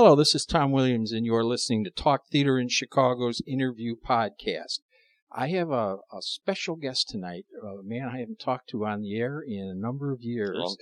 Hello, this is Tom Williams, and you're listening to Talk Theater in Chicago's interview podcast. I have a, a special guest tonight, a man I haven't talked to on the air in a number of years.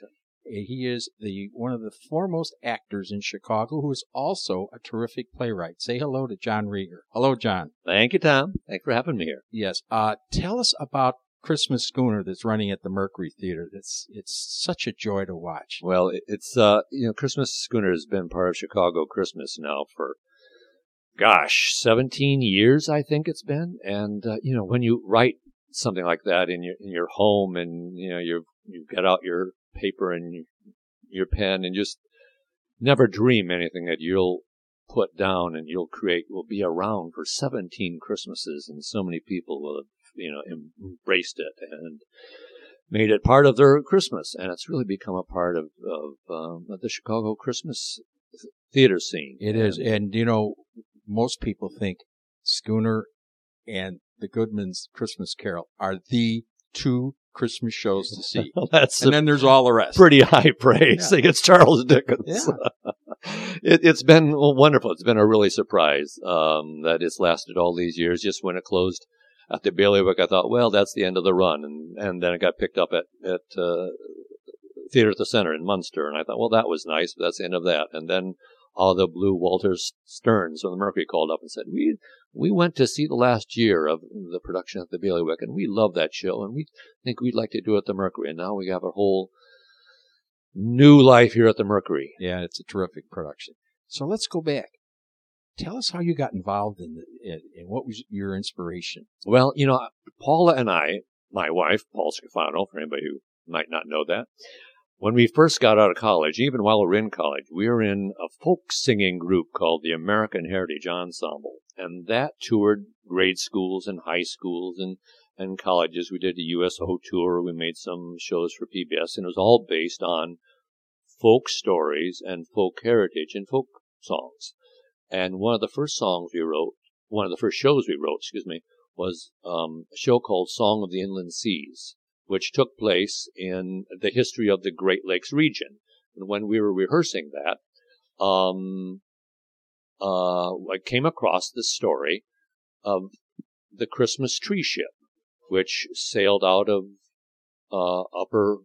He is the one of the foremost actors in Chicago, who is also a terrific playwright. Say hello to John Reeger. Hello, John. Thank you, Tom. Thanks for having me here. Yes. Uh, tell us about Christmas Schooner that's running at the Mercury Theater. That's it's such a joy to watch. Well, it's uh, you know, Christmas Schooner has been part of Chicago Christmas now for, gosh, seventeen years I think it's been. And uh, you know, when you write something like that in your in your home, and you know, you you get out your paper and you, your pen, and just never dream anything that you'll put down and you'll create will be around for 17 Christmases, and so many people will have you know embraced it and made it part of their Christmas, and it's really become a part of of, um, the Chicago Christmas theater scene. It is, And- and you know, most people think Schooner and the Goodman's Christmas Carol are the two Christmas shows to see, that's and then there's all the rest. pretty high praise Yeah. against Charles Dickens. Yeah. it, it's been wonderful. It's been a really surprise um, that it's lasted all these years. Just when it closed at the Bailiwick, I thought, well, that's the end of the run, and and then it got picked up at at uh, Theater at the Center in Munster, and I thought, well, that was nice, but that's the end of that. And then all the Blue Walter Stearns from the Mercury called up and said, we we went to see the last year of the production at the Bailiwick, and we love that show, and we think we'd like to do it at the Mercury, and now we have a whole new life here at the Mercury. Yeah, it's a terrific production. So let's go back. Tell us how you got involved in the, in, and what was your inspiration. Well, you know, Paula and I, my wife, Paul Scrofano, for anybody who might not know that, when we first got out of college, even while we were in college, we were in a folk singing group called the American Heritage Ensemble. And that toured grade schools and high schools and, and colleges. We did a USO tour. We made some shows for PBS and it was all based on folk stories and folk heritage and folk songs. And one of the first songs we wrote, one of the first shows we wrote, excuse me, was um, a show called Song of the Inland Seas, which took place in the history of the Great Lakes region. And when we were rehearsing that, um, uh, I came across the story of the Christmas tree ship, which sailed out of uh, upper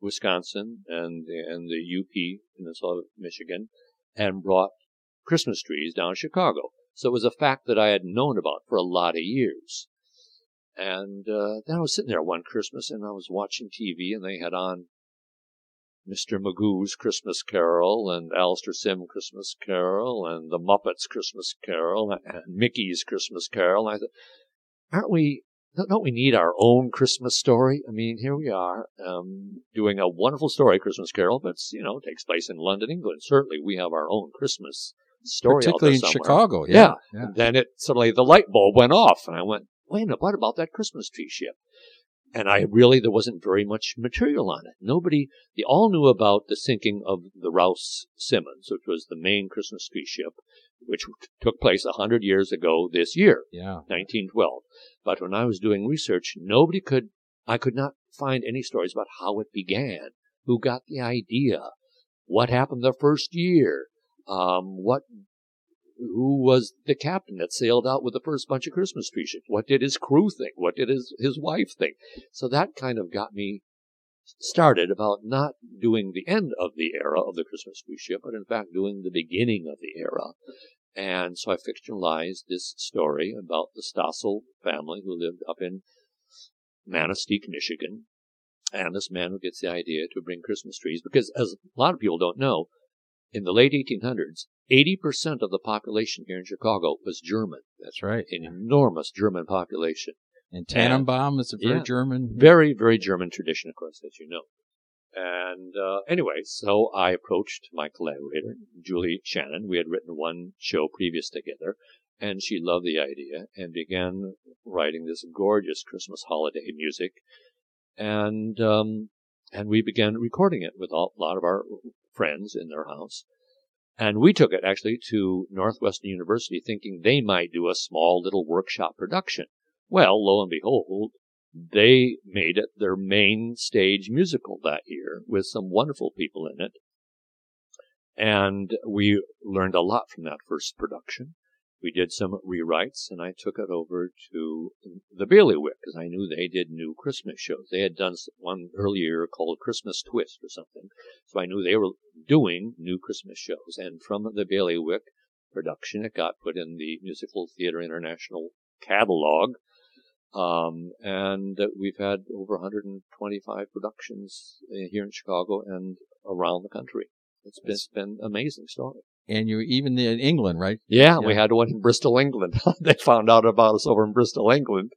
Wisconsin and the, and the UP, Peninsula of Michigan, and brought Christmas trees down to Chicago. So it was a fact that I had known about for a lot of years. And uh, then I was sitting there one Christmas and I was watching TV and they had on Mr. Magoo's Christmas Carol and Alastair Sim Christmas Carol and the Muppets Christmas Carol and Mickey's Christmas Carol. And I thought, aren't we, don't we need our own Christmas story? I mean, here we are, um, doing a wonderful story, Christmas Carol, but it's, you know, takes place in London, England. Certainly we have our own Christmas story. Particularly in somewhere. Chicago. Yeah. Yeah. yeah. And then it suddenly the light bulb went off, and I went, "Wait a minute, what about that Christmas tree ship?" And I really there wasn't very much material on it. Nobody, they all knew about the sinking of the Rouse Simmons, which was the main Christmas tree ship, which took place a hundred years ago this year, Yeah. 1912. But when I was doing research, nobody could, I could not find any stories about how it began, who got the idea, what happened the first year, um, what who was the captain that sailed out with the first bunch of Christmas tree ships? What did his crew think? What did his, his wife think? So that kind of got me started about not doing the end of the era of the Christmas tree ship, but in fact doing the beginning of the era. And so I fictionalized this story about the Stossel family who lived up in Manistee, Michigan. And this man who gets the idea to bring Christmas trees, because as a lot of people don't know, in the late 1800s, 80% of the population here in Chicago was German. That's right. An enormous German population. And Tannenbaum is a very Yeah. German. Very, very German tradition, of course, as you know. And uh, anyway, so I approached my collaborator, Julie Shannon. We had written one show previous together, and she loved the idea and began writing this gorgeous Christmas holiday music. And um, and we began recording it with a lot of our friends in their house. And we took it actually to Northwestern University thinking they might do a small little workshop production. Well, lo and behold, they made it their main stage musical that year with some wonderful people in it. And we learned a lot from that first production. We did some rewrites, and I took it over to the Bailiwick because I knew they did new Christmas shows. They had done one earlier called Christmas Twist or something, so I knew they were doing new Christmas shows. And from the Bailiwick production, it got put in the Musical Theater International catalog. Um, and we've had over 125 productions here in Chicago and around the country. It's been, it's been amazing story. And you even in England, right? Yeah, yeah, we had one in Bristol, England. they found out about us over in Bristol, England,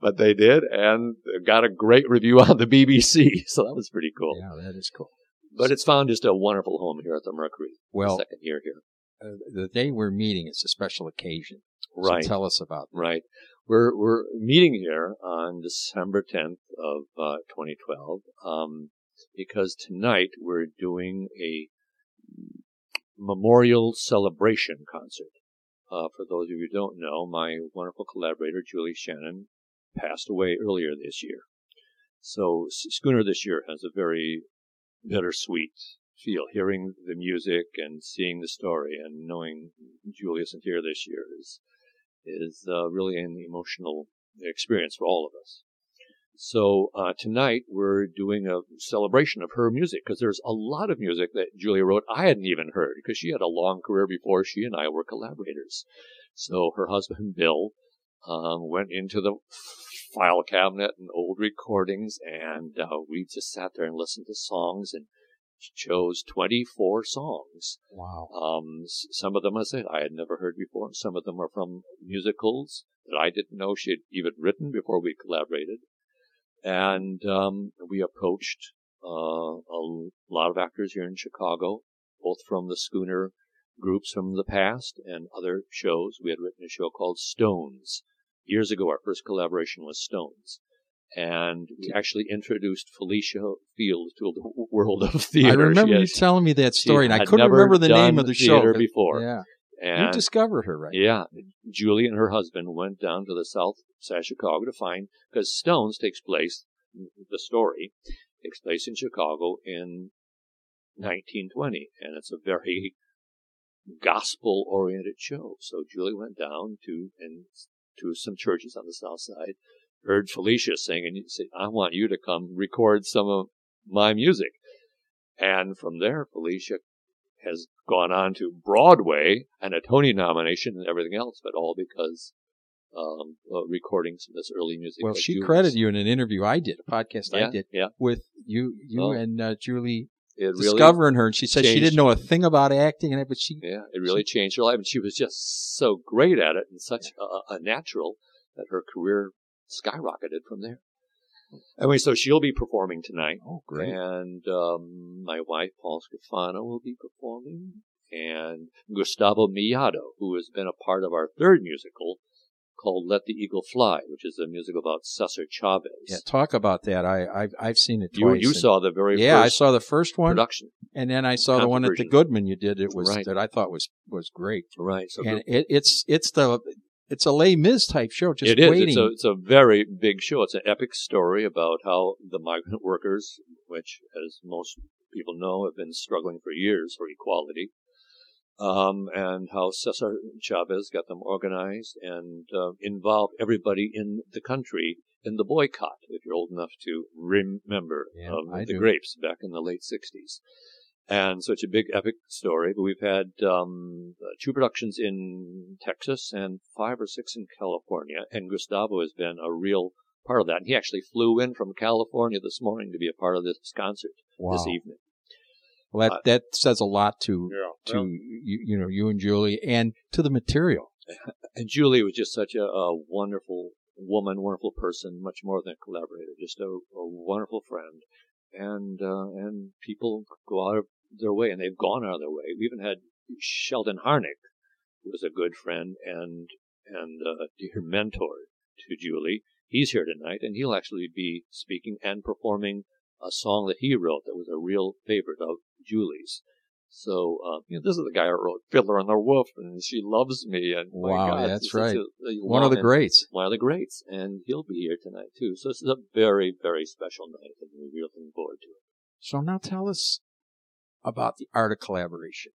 but they did, and got a great review on the BBC. So that was pretty cool. Yeah, that is cool. But it's found just a wonderful home here at the Mercury. Well, second year here. Uh, the day we're meeting is a special occasion. Right. So tell us about that. Right. We're we're meeting here on December 10th of uh, 2012 um, because tonight we're doing a memorial celebration concert. Uh, for those of you who don't know, my wonderful collaborator Julie Shannon passed away earlier this year. So Schooner this year has a very bittersweet feel. Hearing the music and seeing the story and knowing Julie isn't here this year is is uh, really an emotional experience for all of us. So uh, tonight we're doing a celebration of her music because there's a lot of music that Julia wrote I hadn't even heard because she had a long career before she and I were collaborators. So her husband Bill um, went into the file cabinet and old recordings, and uh, we just sat there and listened to songs and chose 24 songs. Wow. Um, some of them, I said, I had never heard before. Some of them are from musicals that I didn't know she had even written before we collaborated. And um, we approached uh, a lot of actors here in Chicago, both from the Schooner groups from the past and other shows. We had written a show called Stones. Years ago, our first collaboration was Stones. And we actually introduced Felicia Field to the world of theater. I remember you telling me that story, and I couldn't remember the name of the show before. Yeah, and you discovered her, right? Yeah, Julie and her husband went down to the south side of Chicago to find because Stones takes place. The story takes place in Chicago in 1920, and it's a very gospel-oriented show. So Julie went down to and to some churches on the south side, heard Felicia sing, and said, "I want you to come record some of my music." And from there, Felicia has gone on to Broadway and a Tony nomination and everything else, but all because um, uh, recording some of this early music. Well, she credited you in an interview I did, a podcast yeah, I did, yeah. with you, you Oh. and uh, Julie it discovering her, and she said she didn't know a thing about acting, and but she Yeah, it really changed her life, and she was just so great at it and such a, a natural that her career skyrocketed from there. Anyway, so she'll be performing tonight, oh great, and um, my wife Paul Scrofano will be performing, and Gustavo Mellado, who has been a part of our third musical called "Let the Eagle Fly," which is a musical about Cesar Chavez. yeah, talk about that. I I've, I've seen it you twice. you and- saw the very yeah, I saw the first one, production, and then I saw the one at the. Goodman you did. It was Right. that I thought was was great, right? So and it, it's it's the it's a Les Mis type show, just it is. waiting. It's a, it's a very big show. It's an epic story about how the migrant workers, which, as most people know, have been struggling for years for equality, um, and how Cesar Chavez got them organized and uh, involved everybody in the country in the boycott, if you're old enough to remember Yeah, um, the do. grapes back in the late 60s. And so it's a big epic story, but we've had um, uh, two productions in Texas and five or six in California, and Gustavo has been a real part of that. He actually flew in from California this morning to be a part of this concert wow. this evening. Well, that Uh, that says a lot to to Well, you, you know you and Julie and to the material. and Julie was just such a, a wonderful woman, wonderful person, much more than a collaborator, just a, a wonderful friend. And uh, and people go out of their way, and they've gone out of their way. We even had Sheldon Harnick, who was a good friend and and uh, dear mentor to Julie. He's here tonight, and he'll actually be speaking and performing a song that he wrote that was a real favorite of Julie's. So, uh, you know, this is the guy who wrote Fiddler on the Roof, and she loves me. And Wow, God, that's right. a- a One of the greats. one of the greats, and he'll be here tonight too. So this is a very, very special night, and we're looking forward to it. So now tell us about the art of collaboration.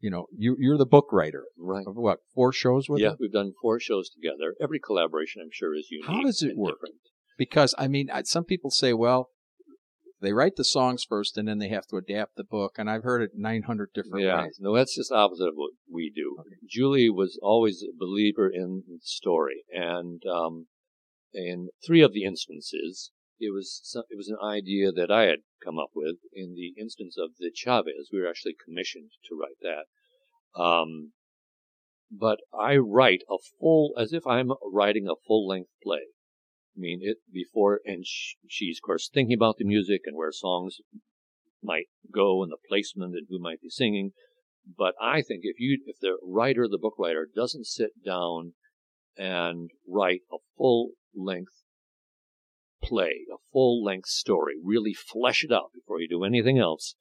you know, you you're the book writer Right. of what four shows with Yeah, them? we've done four shows together. Every collaboration, I'm sure, is unique. How does it work? different. Because I mean, some people say, well, they write the songs first and then they have to adapt the book, and I've heard it 900 different Yeah, ways. no, that's just opposite of what we do. Julie was always a believer in story, and um, in three of the instances, it was some, it was an idea that I had come up with. In the instance of the Chavez, we were actually commissioned to write that. Um, but I write a full, as if I'm writing a full length play. I mean, it before, and sh- she's of course thinking about the music and where songs might go and the placement and who might be singing. But I think if you, if the writer, the book writer, doesn't sit down and write a full length play, a full length story, really flesh it out before you do anything else,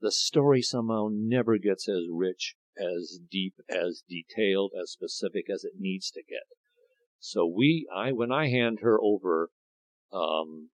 the story somehow never gets as rich, as deep, as detailed, as specific as it needs to get. So we, I, when I hand her over, um,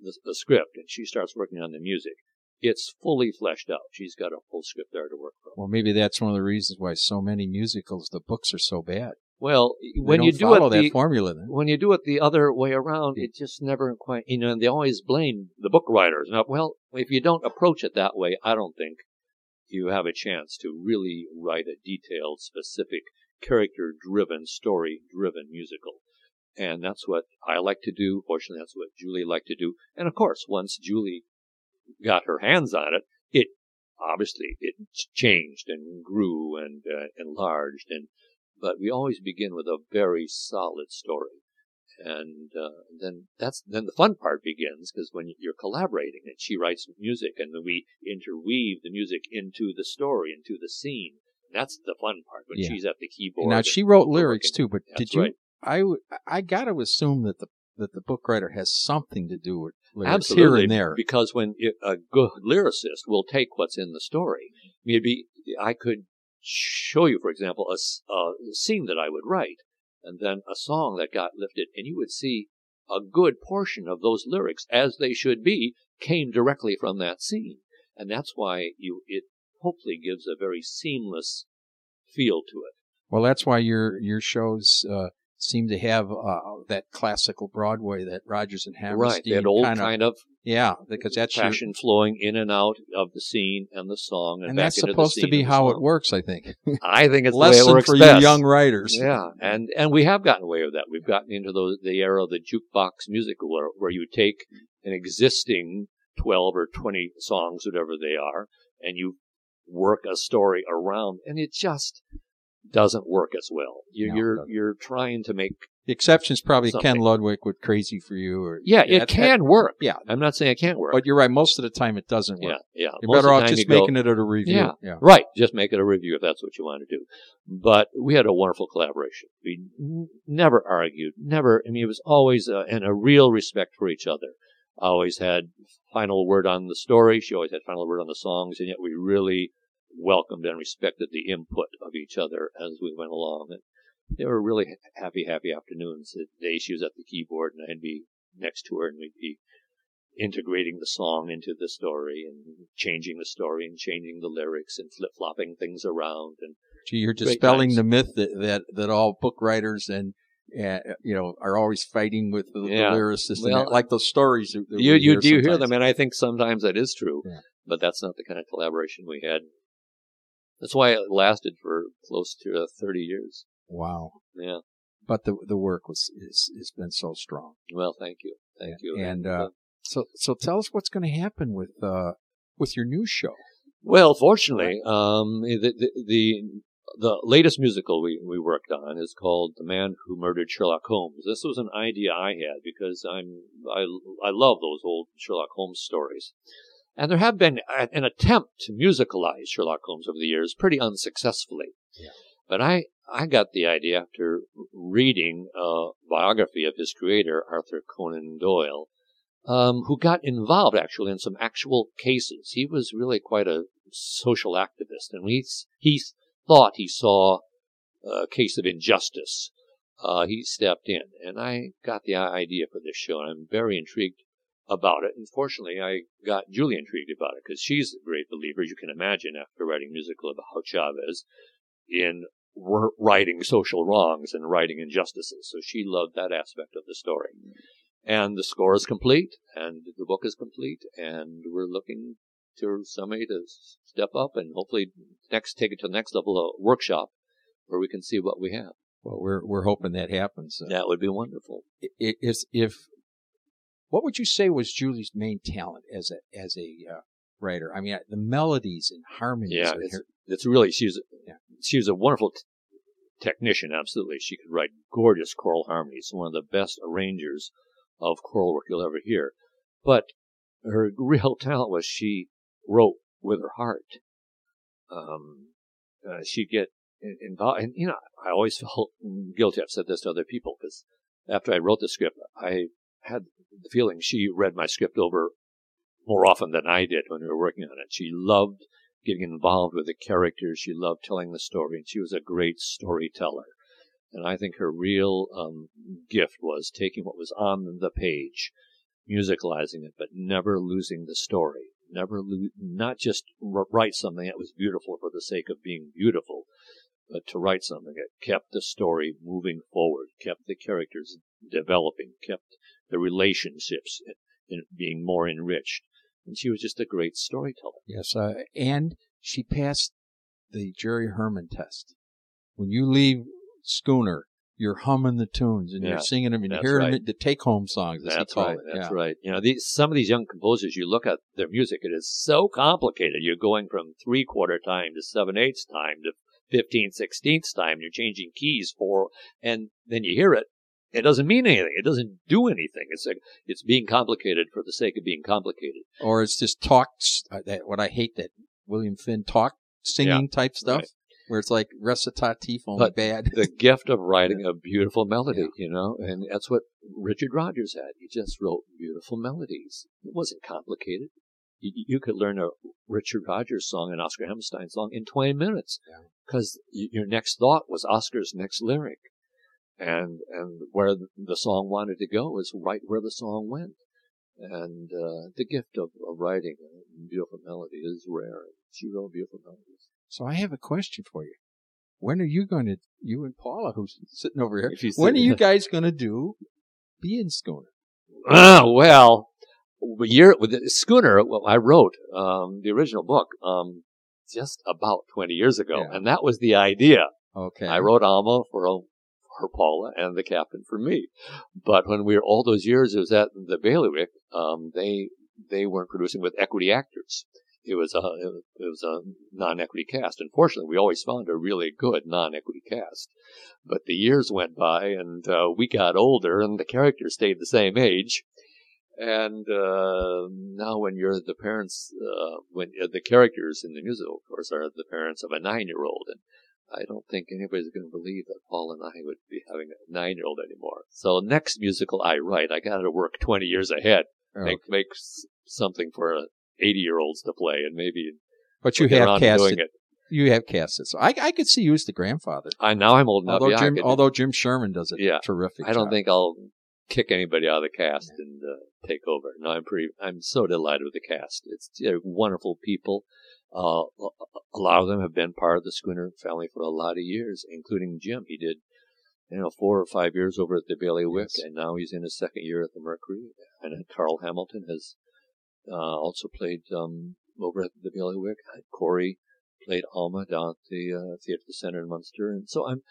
the, the script and she starts working on the music, it's fully fleshed out. She's got a full script there to work from. Well, maybe that's one of the reasons why so many musicals, the books are so bad. Well, They when don't you do it that the, formula, then when you do it the other way around, it just never quite, you know, and they always blame the book writers. Now, well, if you don't approach it that way, I don't think you have a chance to really write a detailed, specific, character-driven, story-driven musical. And that's what I like to do. Fortunately, that's what Julie liked to do. And of course, once Julie got her hands on it, it obviously it changed and grew and uh, enlarged and but we always begin with a very solid story and uh, then that's then the fun part begins because when you're collaborating and she writes music and then we interweave the music into the story into the scene that's the fun part when Yeah. she's at the keyboard now she wrote lyrics too. But did you? right. I I got to assume that the that the book writer has something to do with lyrics Absolutely, here and there. because when it, a good lyricist will take what's in the story, maybe I could show you, for example, a scene that I would write, and then a song that got lifted, and you would see a good portion of those lyrics, as they should be, came directly from that scene, and that's why you it hopefully gives a very seamless feel to it. Well, that's why your your shows uh, seem to have uh, that classical Broadway, that Rodgers and Hammerstein right, that old kind kind, of, of yeah, because that's your, passion flowing in and out of the scene and the song, and, and back that's into the supposed to be how it works. I think I think it's the way it lesson works for best. you young writers. Yeah, and and we have gotten away with that. We've gotten into those the era of the jukebox musical, where, where you take an existing twelve or twenty songs, whatever they are, and you work a story around, and it just doesn't work as well. You, No, you're you're trying to make The exception's probably Ken Ludwig with "Crazy for You." Or yeah, it that- can work. yeah. I'm not saying it can't work. But you're right. Most of the time, it doesn't work. yeah, yeah. You're Most better off just you go, making it a review. Yeah. yeah. Right. Just make it a review if that's what you want to do. But we had a wonderful collaboration. We n- never argued, never, I mean, it was always a, and a real respect for each other. I always had final word on the story. She always had final word on the songs. And yet we really welcomed and respected the input of each other as we went along. And they were really happy, happy afternoons. The day she was at the keyboard and I'd be next to her and we'd be integrating the song into the story and changing the story and changing the lyrics and flip flopping things around and Gee, you're dispelling the myth that, that, that all book writers and, uh, you know, are always fighting with the, Yeah. the lyricists. Well, like those stories. That that you you do hear them and I think sometimes that is true Yeah. but that's not the kind of collaboration we had that's why it lasted for close to uh, 30 years Wow. yeah But the the work was is has been so strong. well thank you thank you And uh, so so tell us what's going to happen with uh with your new show. Well, fortunately, um, the, the the the latest musical we, we worked on is called "The Man Who Murdered Sherlock Holmes." This was an idea I had because I'm I I love those old Sherlock Holmes stories, and there have been a- an attempt to musicalize Sherlock Holmes over the years, pretty unsuccessfully. Yeah. But I I got the idea after reading a biography of his creator, Arthur Conan Doyle, um, who got involved actually in some actual cases. He was really quite a social activist, and he he thought he saw a case of injustice. Uh, he stepped in, and I got the idea for this show, and I'm very intrigued about it. And fortunately, I got Julie intrigued about it because she's a great believer, as you can imagine, after writing musical about Chavez, in righting social wrongs and righting injustices. So she loved that aspect of the story. And the score is complete, and the book is complete, and we're looking to somebody to step up and hopefully next take it to the next level of workshop where we can see what we have. Well, we're we're hoping that happens. Uh, that would be wonderful. If, if what would you say was Julie's main talent as a as a uh, writer? I mean, the melodies and harmonies. Yeah, it's, it's, really she's yeah. she was a wonderful t- technician. Absolutely, she could write gorgeous choral harmonies. One of the best arrangers of choral work you'll ever hear. But her real talent was she wrote with her heart. Um, uh, she'd get involved, and you know, I always felt guilty. I've said this to other people because after I wrote the script, I had the feeling she read my script over more often than I did when we were working on it. She loved getting involved with the characters. She loved telling the story, and she was a great storyteller. And I think her real um, gift was taking what was on the page, musicalizing it, but never losing the story. Never lo- not just write something that was beautiful for the sake of being beautiful, but to write something that kept the story moving forward, kept the characters developing, kept the relationships being more enriched. And she was just a great storyteller. Yes, uh, and she passed the Jerry Herman test. When you leave Schooner, you're humming the tunes and yeah, you're singing them and you hear right. the take home songs, as that's right, it. That's yeah. right. You know, these, some of these young composers, you look at their music, it is so complicated. You're going from three quarter time to seven eighths time to 15 sixteenths time. You're changing keys for, and then you hear it. It doesn't mean anything. It doesn't do anything. It's like, it's being complicated for the sake of being complicated. Or it's just talk, uh, that, what I hate that William Finn talk singing yeah, type stuff. Right where it's like recitative only but bad. the gift of writing a beautiful melody, yeah. you know, and that's what Richard Rodgers had. He just wrote beautiful melodies. It wasn't complicated. You, you could learn a Richard Rodgers song, an Oscar Hammerstein song, in 20 minutes because yeah. your next thought was Oscar's next lyric, and and where the song wanted to go is right where the song went. And uh, the gift of, of writing a beautiful melody is rare. She wrote beautiful melodies. So I have a question for you. When are you going to, you and Paula, who's sitting over here, when are you guys going to do Be in Schooner? Oh, well, year with the Schooner, well, I wrote um, the original book um, just about 20 years ago, yeah. and that was the idea. Okay. I wrote Alma for for Paula and the captain for me. But when we were all those years, it was at the Bailiwick. Um, they they weren't producing with equity actors it was a it was a non-equity cast. Unfortunately, we always found a really good non-equity cast, but the years went by and uh, we got older, and the characters stayed the same age. And uh, now, when you're the parents, uh, when uh, the characters in the musical, of course, are the parents of a nine-year-old, and I don't think anybody's going to believe that Paul and I would be having a nine-year-old anymore. So, next musical I write, I got to work 20 years ahead. Okay. Make make something for 80 year olds to play and maybe. But you have casted. It. You have cast it. So I, I could see you as the grandfather. I now I'm old enough. Although, yeah, Jim, although Jim Sherman does it yeah, terrific. I don't job. think I'll kick anybody out of the cast and uh, take over. No, I'm pretty. I'm so delighted with the cast. It's wonderful people. Uh, a lot of them have been part of the Schooner family for a lot of years, including Jim. He did, you know, four or five years over at the Bailiwick, yes. and now he's in his second year at the Mercury. And Carl Hamilton has uh, also played um, over at the Bailiwick. Corey played Alma down at the uh, Theatre Center in Munster, and so I'm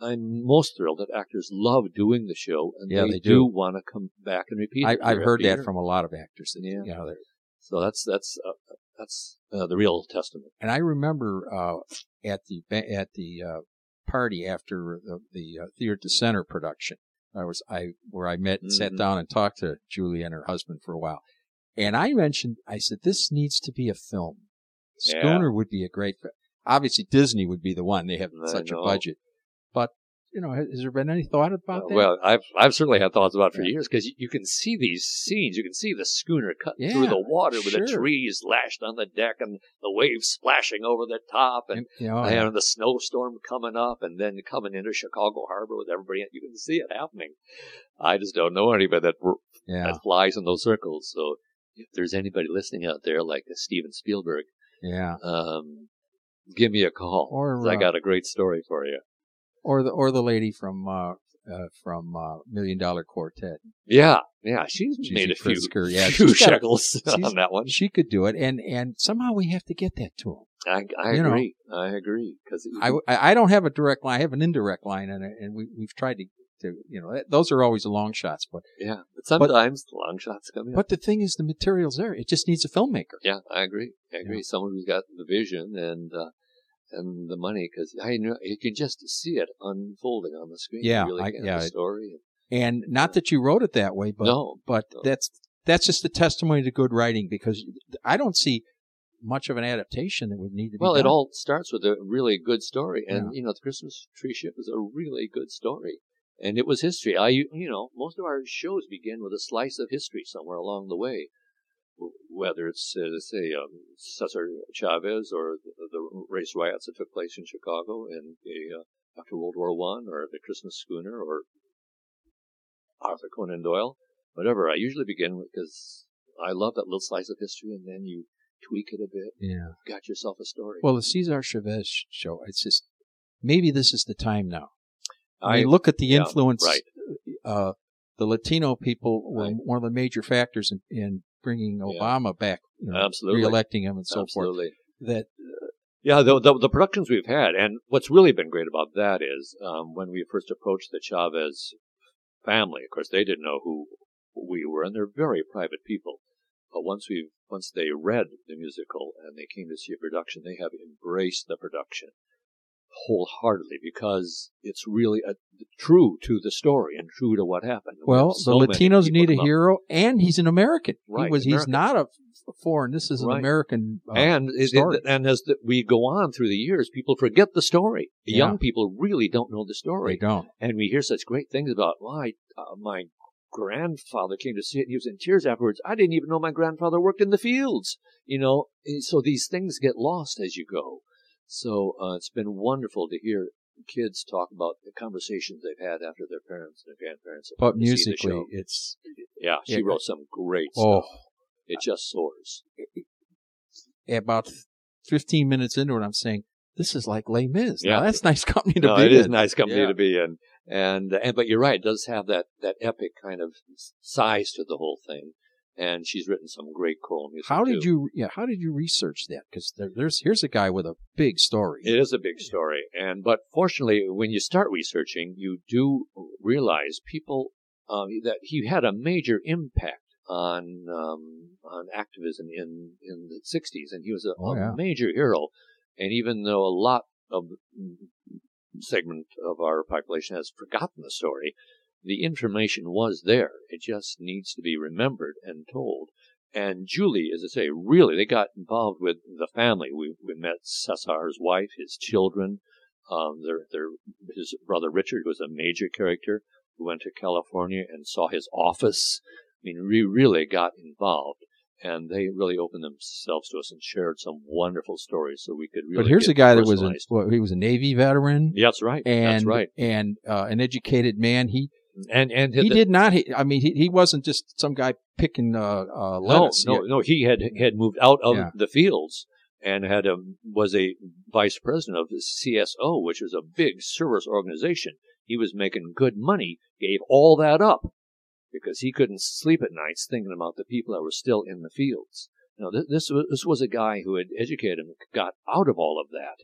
I'm most thrilled that actors love doing the show, and yeah, they, they do, want to come back and repeat. It. I, have heard that year. from a lot of actors. That, yeah, you know, so that's that's uh, that's uh, the real testament. And I remember uh, at the at the uh, party after the, the uh, Theatre to Center production, I was I where I met and mm-hmm. sat down and talked to Julie and her husband for a while, and I mentioned, I said, this needs to be a film. Schooner yeah. would be a great, obviously Disney would be the one. They have I such know. a budget. You know, has, there been any thought about Uh, that? well, I've I've certainly had thoughts about it for Yeah. years because you, you can see these scenes. You can see the schooner cutting Yeah, through the water with the trees lashed on the deck and the waves splashing over the top and. you know, and the snowstorm coming up and then coming into Chicago Harbor with everybody. You can see it happening. I just don't know anybody that yeah, that flies in those circles. So if there's anybody listening out there like Steven Spielberg, yeah. um, give me a call. Or, 'cause I uh, got a great story for you. Or the or the lady from uh, uh, from uh, Million Dollar Quartet. Yeah, yeah, she's Susie made a few, yeah, few she's got shekels on that one. She could do it, and and somehow we have to get that to him. I, I you know. agree. I agree because I, I don't have a direct line. I have an indirect line, and and we we've tried to to you know those are always long shots, but yeah, but sometimes long shots come in. but the thing is, the material's there. It just needs a filmmaker. Yeah, I agree. I agree. Someone who's got the vision and uh, and the money, because I know you can just see it unfolding on the screen. Yeah, really I- yeah, the story. And not that you wrote it that way, but no, but no. that's that's just a testimony to good writing because I don't see much of an adaptation that would need to be well, it all starts with a really good story, and you know, the Christmas tree ship is a really good story, and it was history. I, you know, most of our shows begin with a slice of history somewhere along the way. Whether it's, uh, say, um, Cesar Chavez or the, the race riots that took place in Chicago in the, uh, after World War One, or the Christmas schooner, or Arthur Conan Doyle, whatever. I usually begin with because I love that little slice of history, and then you tweak it a bit. yeah. Got yourself a story. Well, the Cesar Chavez sh- show. It's just maybe this is the time now. I, I look at the yeah, influence. right. Uh, the Latino people were Right. one of the major factors in, in bringing Yeah. Obama back, you know, Absolutely. re-electing him and so forth. Absolutely. That Yeah, the, the the productions we've had, and what's really been great about that is um, when we first approached the Chavez family. Of course, they didn't know who we were, and they're very private people. But once we once they read the musical and they came to see a production, they have embraced the production wholeheartedly because it's really a, true to the story and true to what happened. Well, so the Latinos need a hero, and he's an American. He Right, was. He's American. not a foreign. This is an Right. American. Uh, and it, it- and as the, we go on through the years, people forget the story. The Yeah. Young people really don't know the story. they don't. and we hear such great things about. Well, uh, my grandfather came to see it. and He was in tears afterwards. I didn't even know my grandfather worked in the fields. You know, and so these things get lost as you go. So uh, it's been wonderful to hear kids talk about the conversations they've had after their parents and their grandparents. But come to see the musically, it's yeah, she yeah, wrote some great oh, stuff. It just soars. about 15 minutes into it, I'm saying, this is like Les Mis. Yeah. Now, that's nice company to no, be it in. is nice company Yeah. to be in, and and but you're right, it does have that that epic kind of size to the whole thing, and she's written some great choral music. How did too. you, yeah, how did you research that? Because there, there's, here's a guy with a big story. It is a big story, and but fortunately, when you start researching, you do realize people um, that he had a major impact on um, on activism in in the '60s, and he was a, Oh, a yeah. major hero. And even though a lot of segment of our population has forgotten the story, the information was there. It just needs to be remembered and told. And Julie, as I say, really, they got involved with the family. We, we met Cesar's wife, his children, um, their, their, his brother Richard, was a major character, who went to California and saw his office. I mean, we really got involved. And they really opened themselves to us and shared some wonderful stories so we could really. but here's get a guy that was a, well, he was a Navy veteran. Yeah, that's right. And, that's right. and, uh, an educated man. He, And and he the- did not, he, I mean, he, he wasn't just some guy picking, uh, uh, no, lettuce. no, Yeah. no. He had had moved out of Yeah. the fields and had a was a vice president of the CSO, which was a big service organization. He was making good money, gave all that up because he couldn't sleep at nights thinking about the people that were still in the fields. Now, this, this was this was a guy who had educated him, got out of all of that.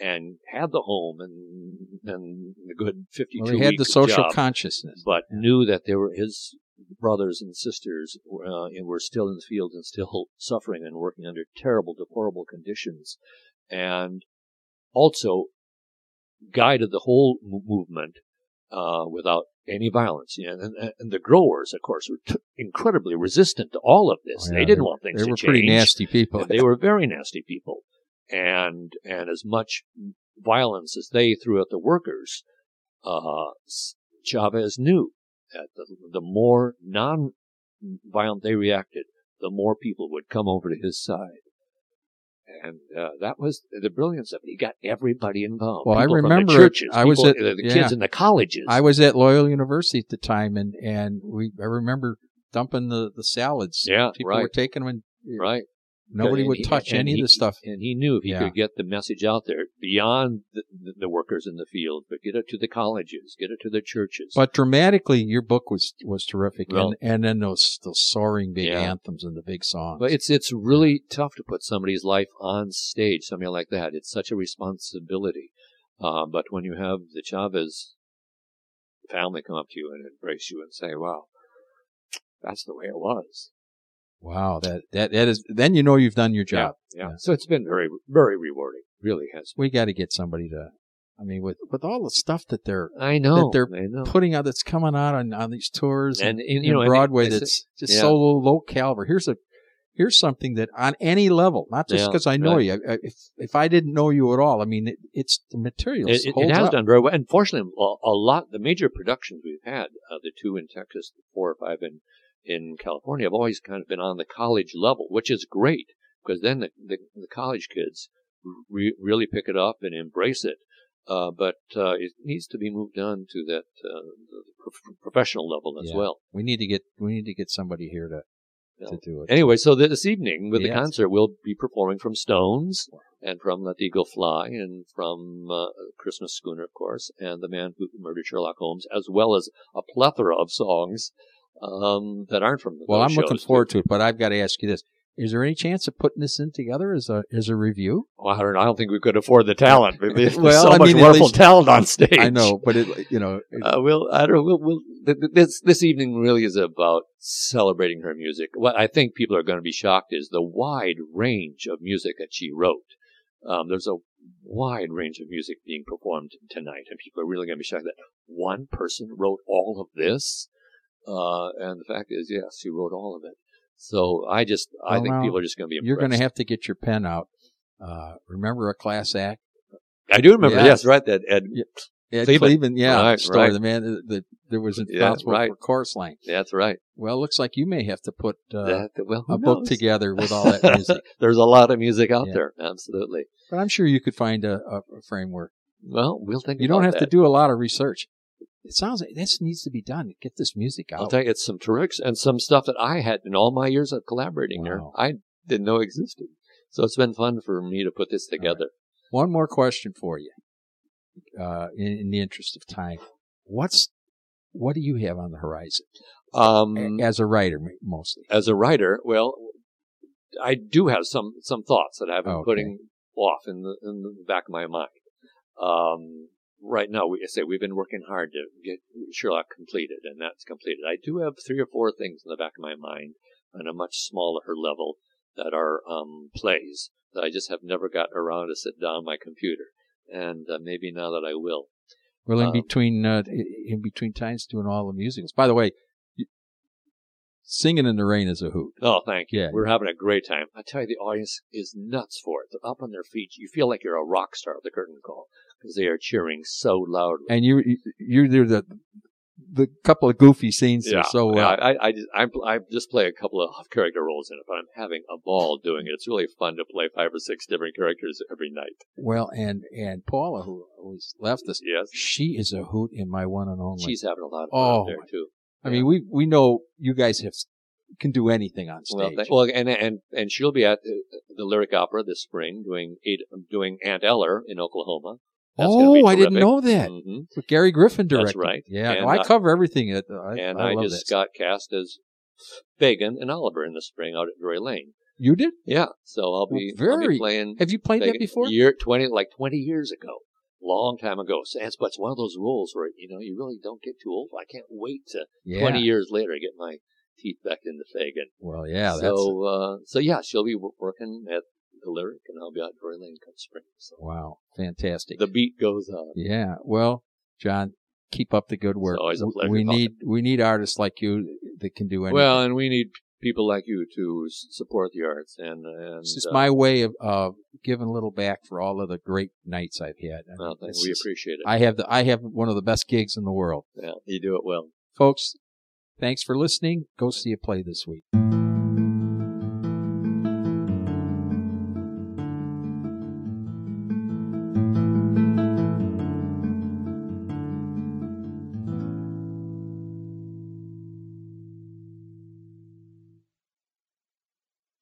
And had the home and and the good fifty-two. Well, he had the social job consciousness. but Yeah. knew that there were his brothers and sisters uh, and were still in the field and still suffering and working under terrible, deplorable conditions, and also guided the whole mo- movement uh, without any violence. You know, and, and the growers, of course, were t- incredibly resistant to all of this. Oh, they didn't want things They were change. pretty nasty people. And they were very nasty people, and and as much violence as they threw at the workers, uh, Chavez knew that the, the more non-violent they reacted, the more people would come over to his side. And uh, that was the brilliance of it. He got everybody involved. Well, I People from the remember churches. I was at- the yeah. kids in the colleges. I was at Loyola University at the time, and and we I remember dumping the the salads. yeah, People right, were taking them, and right. Nobody would he- touch any he- of the stuff. And he knew if he Yeah. could get the message out there beyond the, the, workers in the field, but get it to the colleges, get it to the churches. But dramatically, your book was was terrific, Well- and and then those those soaring big Yeah. anthems and the big songs. But it's it's really tough to put somebody's life on stage, something like that. It's such a responsibility. Uh, but when you have the Chavez family come up to you and embrace you and say, "Wow, that's the way it was," wow, that that that is. Then you know you've done your job. yeah. Yeah. So it's been very very rewarding. Really has. We got to get somebody to. I mean, with with all the stuff that they're I know. they're I know. putting out, that's coming out on on these tours And, and, and, you in know, and Broadway, it's- that's just yeah. so low, low caliber. Here's a here's something that on any level, not just Yeah, because I know right. you. I- If if I didn't know you at all, I mean, it, it's the materials. It, it, it has up. done very well. Unfortunately, a, a lot, the major productions we've had, uh, the two in Texas, the four or five in, in California, have always kind of been on the college level, which is great because then the, the, the college kids re- really pick it up and embrace it. Uh, but uh, it needs to be moved on to that uh, the prof- professional level as Yeah. well. We need to get we need to get somebody here to to do it. Anyway, so this evening with the concert, we'll be performing from Stones and from Let the Eagle Fly and from uh, Christmas Schooner, of course, and The Man Who Murdered Sherlock Holmes, as well as a plethora of songs um, that aren't from the well, I'm looking forward to it, but I've got to ask you this: Is there any chance of putting this in together as a as a review? Well, I don't, I don't think we could afford the talent. There's Well, so I much mean, wonderful least- talent on stage. I know, but it you know it- Uh, we'll, I don't we'll, we'll, th- th- this, this evening really is about celebrating her music. What I think people are going to be shocked is the wide range of music that she wrote. Um, there's a wide range of music being performed tonight, and people are really going to be shocked that one person wrote all of this. Uh, and the fact is, yes, she wrote all of it. So I just, I Well, think now, people are just going to be impressed. you're going to have to get your pen out. Uh, remember a class act? I do remember, Yes. yes, right, that Ed, Ed Kleban. Kleban, yeah, Right, story. right. The man that, that, that was Yeah, responsible right. for chorus line. that's right. Well, it looks like you may have to put uh, that, well, a book together with all that music. There's a lot of music out Yeah. there, absolutely. but I'm sure you could find a, a, framework. Well, we'll think. You don't have to do a lot of research. It sounds like this needs to be done. Get this music out. I'll tell you, it's some tricks and some stuff that I had in all my years of collaborating there. I didn't know existed. So it's been fun for me to put this together. One more question for you, uh, in, in the interest of time. What's what do you have on the horizon Um, as a writer, mostly? as a writer, well, I do have some some thoughts that I've been Okay. putting off in the in the back of my mind. Um, right now, we I say we've been working hard to get Sherlock completed, and that's completed. I do have three or four things in the back of my mind on a much smaller level that are um, plays that I just have never gotten around to sit down on my computer, and uh, maybe now that I will. Well, in Um, between uh, in between times doing all the musicals. By the way, singing in the rain is a hoot. Oh, thank you. Yeah. We're having a great time. I tell you, the audience is nuts for it. They're up on their feet. You feel like you're a rock star of the curtain call because they are cheering so loudly. And you you- you're there the the couple of goofy scenes yeah, are so uh, well. I, I, just, I, I just play a couple of character roles in it, but I'm having a ball doing it. It's really fun to play five or six different characters every night. Well, and and Paula, who who's left us, Yes, she is a hoot in my one and only. she's having a lot of fun Oh, there too. I mean, we we know you guys have can do anything on Well, stage. well, and and and she'll be at the, the Lyric Opera this spring doing doing Aunt Eller in Oklahoma. That's oh, I didn't know that. Mhm. With Gary Griffin directed. That's right. Yeah, And, no, I uh, cover everything. At, I, and I, I, just that. got cast as Fagin and Oliver in the spring out at Drury Lane. You did? Yeah, so I'll be, I'll Very- be playing. Have you played that before? Year twenty, like twenty years ago, long time ago. So it's, but it's one of those roles where you know you really don't get too old. I can't wait to Yeah. twenty years later get my teeth back into Fagin. Well, yeah. That's so uh, so yeah, she'll be working at the Lyric, and I'll be out Lane come spring. So wow, fantastic. the beat goes on. yeah. Well, John, keep up the good work. always a pleasure we talking. need we need artists like you that can do anything. Well, and we need people like you to support the arts, and and It's just uh, my way of uh, giving a little back for all of the great nights I've had. I well, it's we appreciate it. I have the I have one of the best gigs in the world, yeah, you do it well. folks. Thanks for listening. Go see a play this week.